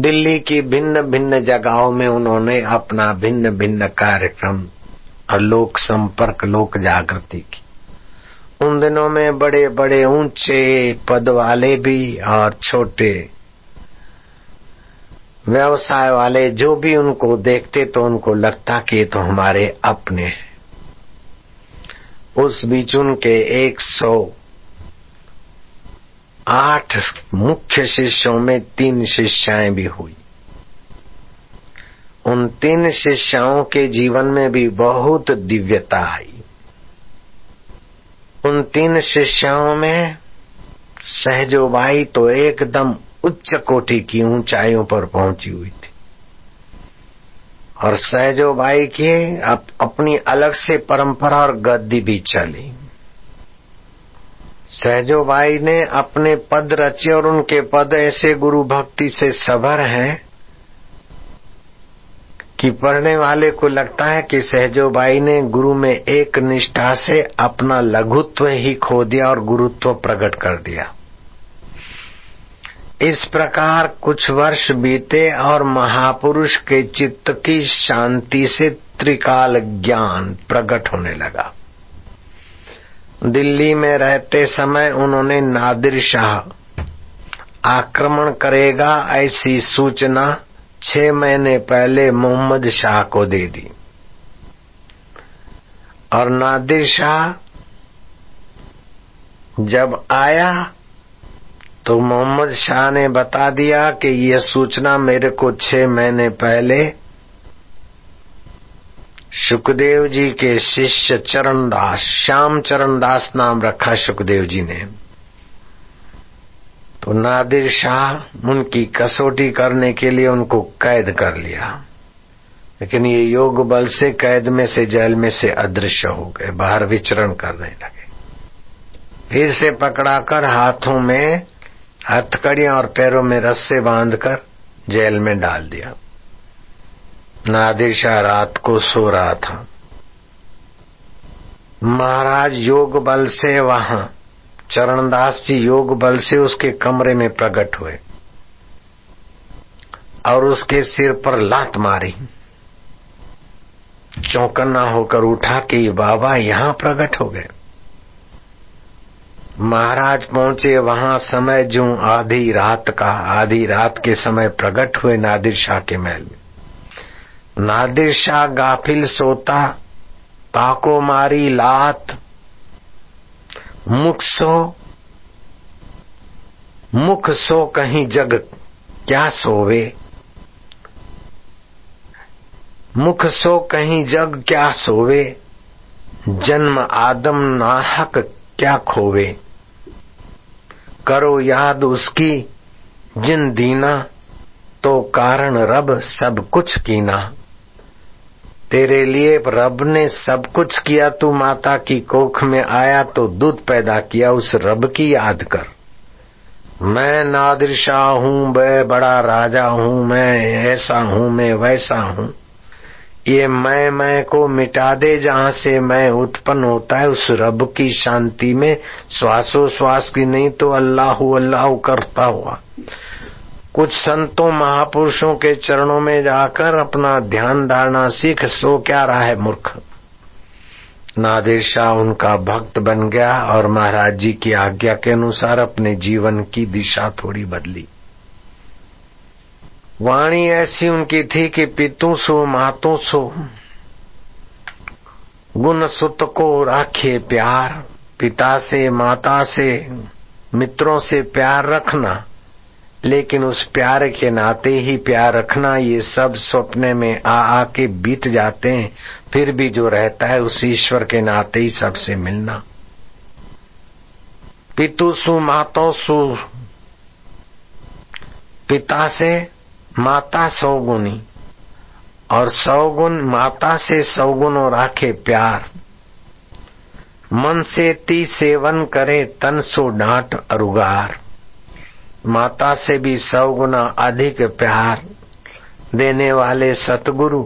दिल्ली की भिन्न भिन्न जगहों में उन्होंने अपना भिन्न भिन्न कार्यक्रम और लोक संपर्क, लोक जागृति की। उन दिनों में बड़े बड़े ऊँचे पद वाले भी और छोटे व्यवसाय वाले जो भी उनको देखते तो उनको लगता कि तो हमारे अपने हैं। उस बीच उनके एक सौ आठ मुख्य शिष्यों में तीन शिष्याएँ भी हुई। उन तीन शिष्याओं के जीवन में भी बहुत दिव्यता आई। उन तीन शिष्याओं में सहजोबाई तो एकदम उच्च कोटि की ऊंचाइयों पर पहुँची हुई थी। और सहजोबाई की अप, अपनी अलग से परंपरा और गद्दी भी चली। सहजोबाई ने अपने पद रचे और उनके पद ऐसे गुरु भक्ति से सबर हैं कि पढ़ने वाले को लगता है कि सहजोबाई ने गुरु में एक निष्ठा से अपना लघुत्व ही खो दिया और गुरुत्व प्रकट कर दिया। इस प्रकार कुछ वर्ष बीते और महापुरुष के चित्त की शांति से त्रिकाल ज्ञान प्रकट होने लगा। दिल्ली में रहते समय उन्होंने नादिर शाह, आक्रमण करेगा ऐसी सूचना छह महीने पहले मोहम्मद शाह को दे दी। और नादिर शाह जब आया तो मोहम्मद शाह ने बता दिया कि यह सूचना मेरे को छह महीने पहले सुखदेव जी के शिष्य चरणदास, श्याम चरणदास नाम रखा सुखदेव जी ने। तो नादिर शाह उनकी कसौटी करने के लिए उनको कैद कर लिया। लेकिन ये योग बल से कैद में से जेल में से अदृश्य हो गए, बाहर विचरण करने लगे। फिर से पकड़ाकर हाथों में हथकड़ियाँ और पैरों में रस्से बांधकर जेल में डाल दिया। नादिर शाह रात को सो रहा था। महाराज योग बल से वहाँ चरणदास जी योग बल से उसके कमरे में प्रकट हुए और उसके सिर पर लात मारी। चौकन्ना होकर उठा कि बाबा यहाँ प्रकट हो गए। महाराज पहुँचे, वहाँ समय जो आधी रात का, आधी रात के समय प्रकट हुए नादिर शाह के महल में। नादिर शाह गाफिल सोता, ताको मारी लात मुख सो मुख सो कहीं जग क्या सोवे? मुख सो कहीं जग क्या सोवे? जन्म आदम नाहक क्या खोवे? करो याद उसकी, जिन दीना तो कारण रब सब कुछ कीना। तेरे लिए रब ने सब कुछ किया, तू माता की कोख में आया तो दूध पैदा किया, उस रब की याद कर। मैं नादिर शाह हूँ, मैं बड़ा राजा हूँ, मैं ऐसा हूँ, मैं वैसा हूँ। ये मैं मैं को मिटा दे, जहाँ से मैं उत्पन्न होता है, उस रब की शांति में श्वासो श्वास की नहीं तो अल्लाह अल्लाह करता हुआ। कुछ संतों महापुरुषों के चरणों में जाकर अपना ध्यान धारणा सीख, सो क्या रहा है मूर्ख? नादिर शाह उनका भक्त बन गया और महाराज जी की आज्ञा के अनुसार अपने जीवन की दिशा थोड़ी बदली। वाणी ऐसी उनकी थी कि पितु सो, मातु सो, गुण सुत को राखे प्यार, पिता से, माता से, मित्रों से प्यार रखना लेकिन उस प्यार के नाते ही प्यार रखना ये सब सपने में आ आके बीत जाते हैं। फिर भी जो रहता है उस ईश्वर के नाते ही सबसे मिलना। पितु सु मातो सु। पिता से माता सौगुनी। और सौगुण माता से सौगुणों राखे प्यार। मन से ती सेवन करे तन सो डांट अरुगार। माता से भी सौ गुना अधिक प्यार देने वाले सतगुरु।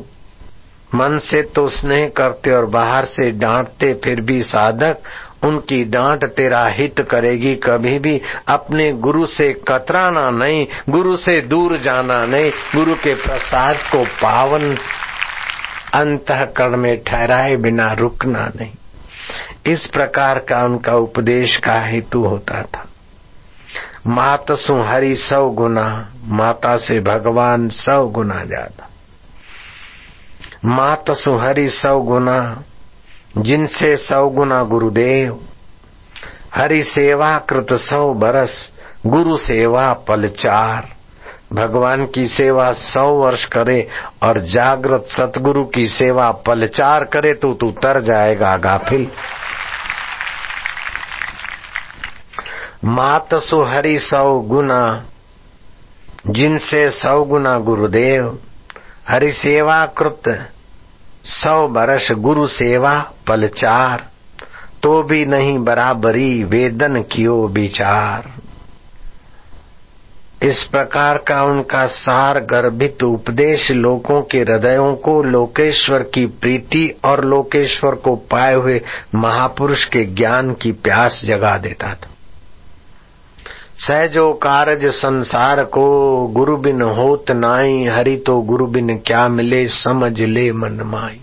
मन से तो स्नेह करते और बाहर से डांटते, फिर भी साधक उनकी डांट तेरा हित करेगी। कभी भी अपने गुरु से कतराना नहीं, गुरु से दूर जाना नहीं। गुरु के प्रसाद को पावन अंत अंतकरण में ठहराए बिना रुकना नहीं। इस प्रकार का उनका उपदेश का हेतु होता था। मात सु हरि सौ गुना, माता से भगवान सौ गुना ज़्यादा। मात सु हरि सौ गुना, जिनसे सौ गुना गुरुदेव। हरि सेवा कृत सौ बरस, गुरु सेवा पलचार भगवान की सेवा सौ वर्ष करे और जागृत सतगुरु की सेवा पलचार करे तो तू तर जाएगा गाफिल। मात सु हरि सौ गुना, जिनसे सौ गुना गुरुदेव। हरि सेवा कृत, सौ बरस गुरु सेवा पलचार। तो भी नहीं बराबरी वेदन कियो विचार। इस प्रकार का उनका सार गर्भित उपदेश लोगों के हृदयों को लोकेश्वर की प्रीति और लोकेश्वर को पाए हुए महापुरुष के ज्ञान की प्यास जगा देता था। सहजो कारज संसार को गुरु बिन होत नाई, हरि तो गुरु बिन क्या मिले, समझ ले मन माई।